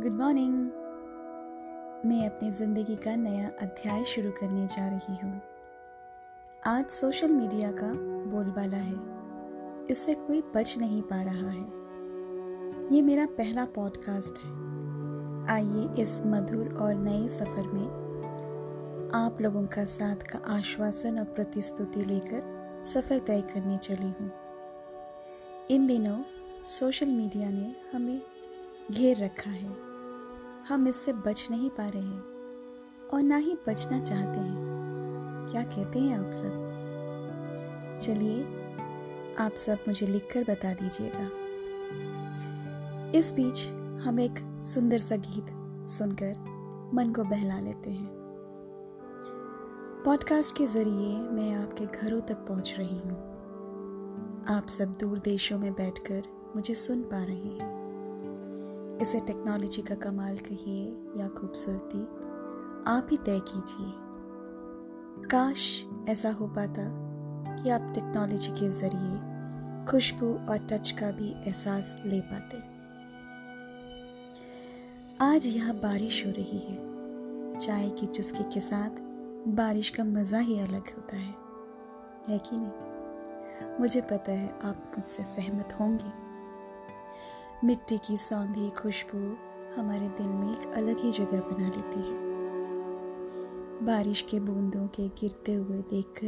Good morning मैं अपनी ज़िंदगी का नया अध्याय शुरू करने जा रही हूँ। आज सोशल मीडिया का बोलबाला है। इससे कोई बच नहीं पा रहा है। ये मेरा पहला पॉडकास्ट है। आइए इस मधुर और नए सफ़र में आप लोगों का साथ का आश्वासन और प्रतिस्तुति लेकर सफ़र तय करने चली हूँ। इन दिनों सोशल मीडिया ने हमें घेर रखा है। हम इससे बच नहीं पा रहे हैं और ना ही बचना चाहते हैं। क्या कहते हैं आप सब? चलिए, आप सब मुझे लिखकर बता दीजिएगा। इस बीच हम एक सुंदर सा गीत सुनकर मन को बहला लेते हैं। पॉडकास्ट के ज़रिए मैं आपके घरों तक पहुँच रही हूँ। आप सब दूर देशों में बैठकर मुझे सुन पा रहे हैं। इसे टेक्नोलॉजी का कमाल कहिए या खूबसूरती, आप ही तय कीजिए। काश ऐसा हो पाता कि आप टेक्नोलॉजी के ज़रिए खुशबू और टच का भी एहसास ले पाते। आज यहाँ बारिश हो रही है। चाय की चुस्की के साथ बारिश का मज़ा ही अलग होता है। है कि नहीं? मुझे पता है आप मुझसे सहमत होंगे। मिट्टी की सौंधी खुशबू हमारे दिल में एक अलग ही जगह बना लेती है। बारिश के बूंदों के गिरते हुए देखकर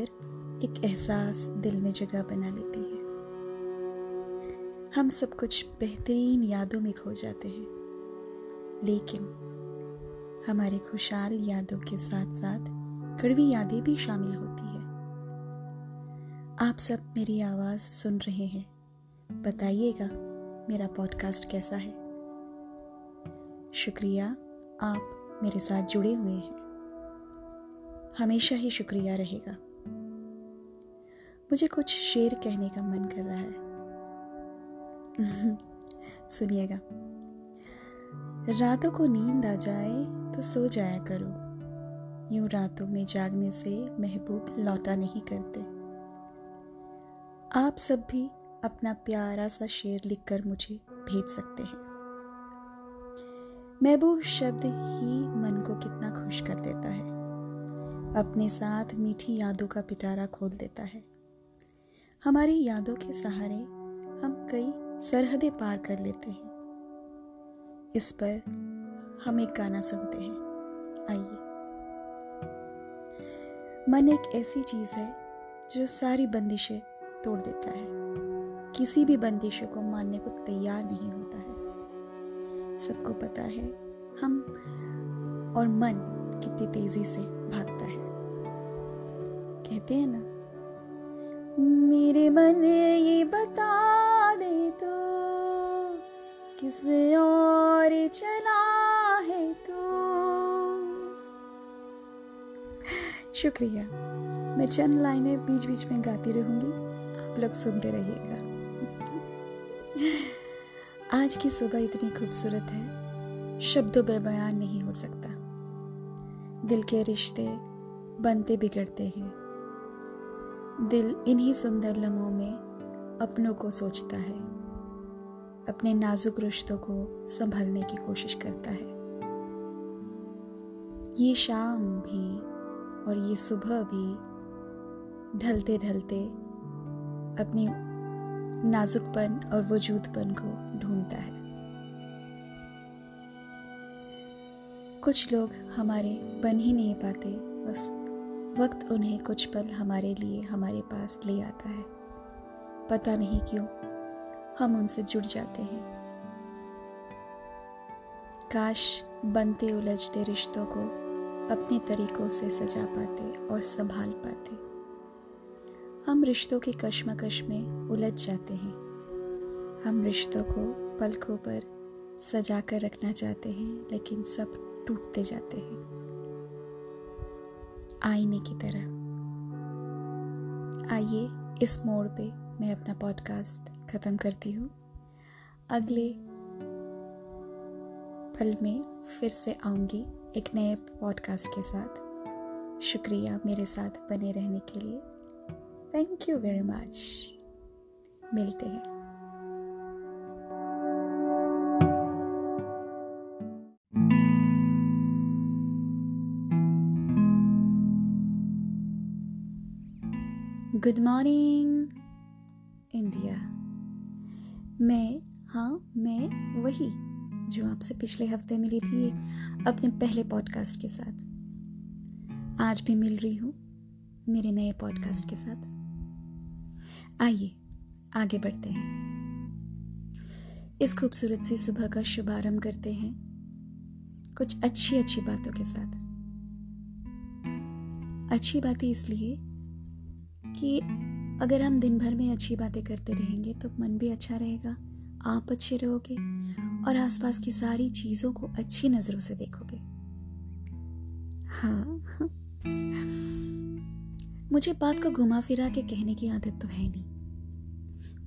एक एहसास दिल में जगह बना लेती है। हम सब कुछ बेहतरीन यादों में खो जाते हैं। लेकिन हमारे खुशहाल यादों के साथ साथ कड़वी यादें भी शामिल होती है। आप सब मेरी आवाज़ सुन रहे हैं। बताइएगा मेरा पॉडकास्ट कैसा है? शुक्रिया, आप मेरे साथ जुड़े हुए हैं। हमेशा ही शुक्रिया रहेगा। मुझे कुछ शेर कहने का मन कर रहा है। सुनिएगा। रातों को नींद आ जाए तो सो जाया करो। यूँ रातों में जागने से महबूब लौटा नहीं करते। आप सब भी अपना प्यारा सा शेर लिखकर मुझे भेज सकते हैं। महबूब शब्द ही मन को कितना खुश कर देता है। अपने साथ मीठी यादों का पिटारा खोल देता है। हमारी यादों के सहारे हम कई सरहदें पार कर लेते हैं। इस पर हम एक गाना सुनते हैं। आइए। मन एक ऐसी चीज़ है जो सारी बंदिशें तोड़ देता है। किसी भी बंदिशों को मानने को तैयार नहीं होता है। सबको पता है, हम और मन कितनी तेज़ी से भागता है। कहते हैं ना, मेरे मन ये बता दे तो किस और चला है तो? शुक्रिया, मैं चंद लाइनें बीच बीच में गाती रहूँगी। आप लोग सुनते रहिएगा। आज की सुबह इतनी खूबसूरत है, शब्दों में बयान नहीं हो सकता। दिल के रिश्ते बनते बिगड़ते हैं। दिल इन्हीं सुंदर लम्हों में अपनों को सोचता है, अपने नाजुक रिश्तों को संभालने की कोशिश करता है। ये शाम भी और ये सुबह भी ढलते ढलते अपनी नाजुकपन और वजूदपन को ढूंढता है। कुछ लोग हमारे बन ही नहीं पाते, बस वक्त उन्हें कुछ पल हमारे लिए, हमारे पास ले आता है। पता नहीं क्यों हम उनसे जुड़ जाते हैं। काश बनते उलझते रिश्तों को अपने तरीकों से सजा पाते और संभाल पाते। हम रिश्तों के कश्मकश में उलझ जाते हैं। हम रिश्तों को पलकों पर सजा कर रखना चाहते हैं, लेकिन सब टूटते जाते हैं। आईने की तरह। आइए, इस मोड़ पे मैं अपना पॉडकास्ट ख़त्म करती हूँ। अगले पल में फिर से आऊँगी एक नए पॉडकास्ट के साथ। शुक्रिया मेरे साथ बने रहने के लिए। थैंक यू वेरी मच मिलते हैं। गुड मॉर्निंग इंडिया मैं हाँ मैं वही जो आपसे पिछले हफ़्ते मिली थी अपने पहले पॉडकास्ट के साथ। आज भी मिल रही हूँ मेरे नए पॉडकास्ट के साथ। आइए, आगे बढ़ते हैं। इस खूबसूरत सी सुबह का शुभारंभ करते हैं कुछ अच्छी अच्छी बातों के साथ। अच्छी बातें इसलिए कि अगर हम दिन भर में अच्छी बातें करते रहेंगे तो मन भी अच्छा रहेगा, आप अच्छे रहोगे और आसपास की सारी चीज़ों को अच्छी नज़रों से देखोगे। हाँ। मुझे बात को घुमा फिरा के कहने की आदत तो है नहीं।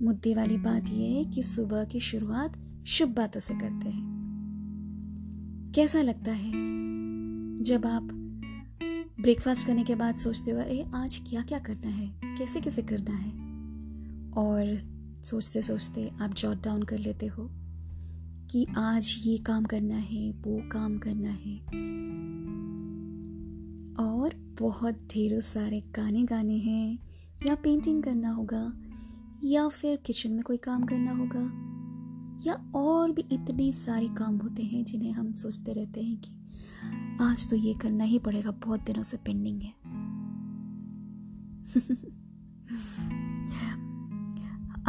मुद्दे वाली बात यह है कि सुबह की शुरुआत शुभ बातों से करते हैं। कैसा लगता है? जब आप ब्रेकफास्ट करने के बाद सोचते हो अरे, आज क्या क्या करना है? कैसे कैसे करना है? और सोचते सोचते आप जॉट डाउन कर लेते हो कि आज ये काम करना है, वो काम करना है। और बहुत ढेरों सारे गाने गाने हैं, या पेंटिंग करना होगा, या फिर किचन में कोई काम करना होगा, या और भी इतने सारे काम होते हैं जिन्हें हम सोचते रहते हैं कि आज तो ये करना ही पड़ेगा, बहुत दिनों से पेंडिंग है।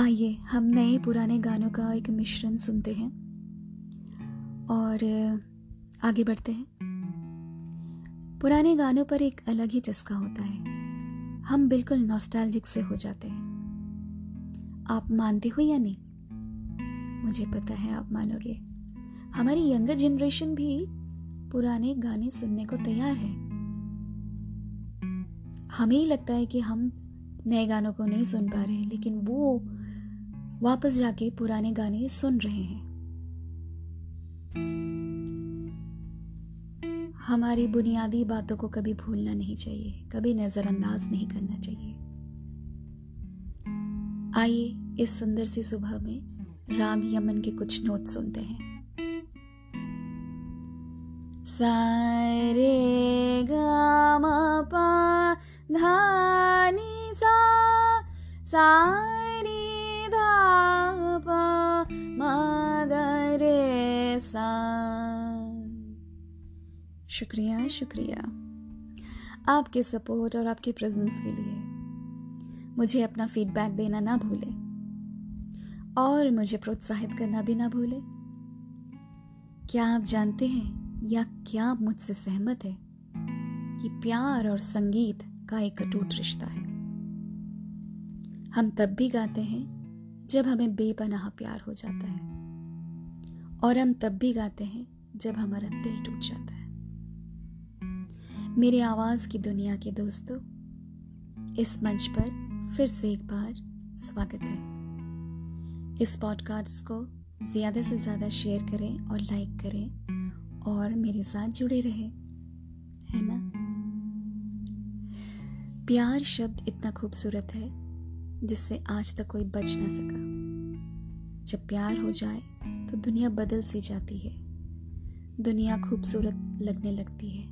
आइए, हम नए पुराने गानों का एक मिश्रण सुनते हैं और आगे बढ़ते हैं। पुराने गानों पर एक अलग ही चस्का होता है। हम बिल्कुल नॉस्टैल्जिक से हो जाते हैं। आप मानते हो या नहीं? मुझे पता है, आप मानोगे। हमारी यंगर जनरेशन भी पुराने गाने सुनने को तैयार है। हमें ही लगता है कि हम नए गानों को नहीं सुन पा रहे लेकिन वो वापस जाके पुराने गाने सुन रहे हैं। हमारी बुनियादी बातों को कभी भूलना नहीं चाहिए, कभी नजरअंदाज नहीं करना चाहिए। आइए इस सुंदर सी सुबह में राग यमन के कुछ नोट सुनते हैं। सारे गा पा धानी सा, सारी धा सा। शुक्रिया शुक्रिया। आपके सपोर्ट और आपके प्रेजेंस के लिए। मुझे अपना फीडबैक देना ना भूले। और मुझे प्रोत्साहित करना भी ना भूले। क्या आप जानते हैं या क्या मुझसे सहमत है कि प्यार और संगीत का एक अटूट रिश्ता है? हम तब भी गाते हैं जब हमें बेपनाह प्यार हो जाता है और हम तब भी गाते हैं जब हमारा दिल टूट जाता है। मेरी आवाज़ की दुनिया के दोस्तों, इस मंच पर फिर से एक बार स्वागत है। इस पॉडकास्ट को ज़्यादा से ज़्यादा शेयर करें और लाइक करें। और मेरे साथ जुड़े रहे, है ना? प्यार शब्द इतना खूबसूरत है, जिससे आज तक कोई बच ना सका। जब प्यार हो जाए तो दुनिया बदल सी जाती है। दुनिया खूबसूरत लगने लगती है।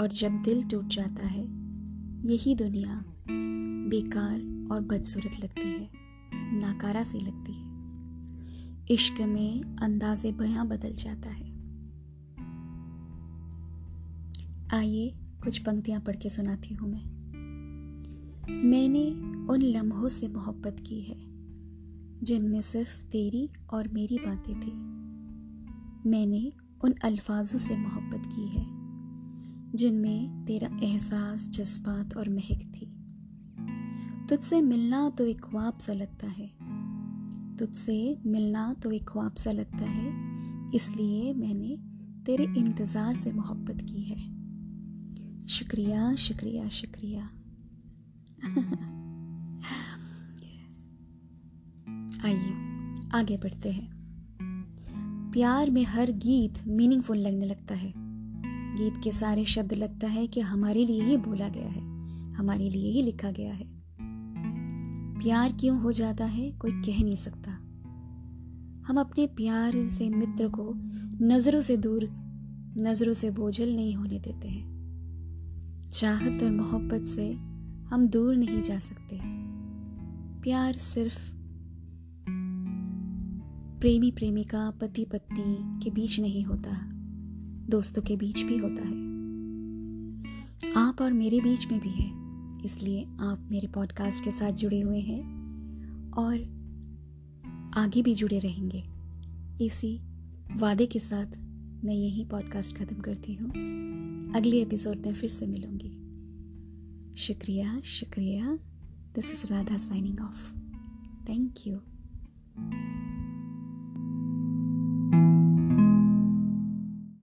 और जब दिल टूट जाता है, यही दुनिया बेकार और बदसूरत लगती है, नाकारा सी लगती है। इश्क में अंदाजे बयां बदल जाता है। आइए कुछ पंक्तियाँ पढ़ के सुनाती हूँ मैं। मैंने उन लम्हों से मोहब्बत की है, जिनमें सिर्फ़ तेरी और मेरी बातें थी। मैंने उन अल्फाजों से मोहब्बत की है, जिनमें तेरा एहसास, जज्बात और महक थी। तुझसे मिलना तो एक ख्वाब सा लगता है, तुझसे मिलना तो एक ख्वाब सा लगता है, इसलिए मैंने तेरे इंतज़ार से मोहब्बत की है। शुक्रिया शुक्रिया शुक्रिया। आइए आगे बढ़ते हैं। प्यार में हर गीत मीनिंगफुल लगने लगता है। गीत के सारे शब्द लगता है कि हमारे लिए ही बोला गया है हमारे लिए ही लिखा गया है। प्यार क्यों हो जाता है कोई कह नहीं सकता। हम अपने प्यार से मित्र को नज़रों से दूर नज़रों से बोझल नहीं होने देते हैं। चाहत और मोहब्बत से हम दूर नहीं जा सकते। प्यार सिर्फ़ प्रेमी प्रेमिका, पति पत्नी के बीच नहीं होता, दोस्तों के बीच भी होता है। आप और मेरे बीच में भी है, इसलिए आप मेरे पॉडकास्ट के साथ जुड़े हुए हैं और आगे भी जुड़े रहेंगे। इसी वादे के साथ मैं यही पॉडकास्ट ख़त्म करती हूँ। अगले एपिसोड में फिर से मिलूँगी। शुक्रिया शुक्रिया। This is Radha signing off thank you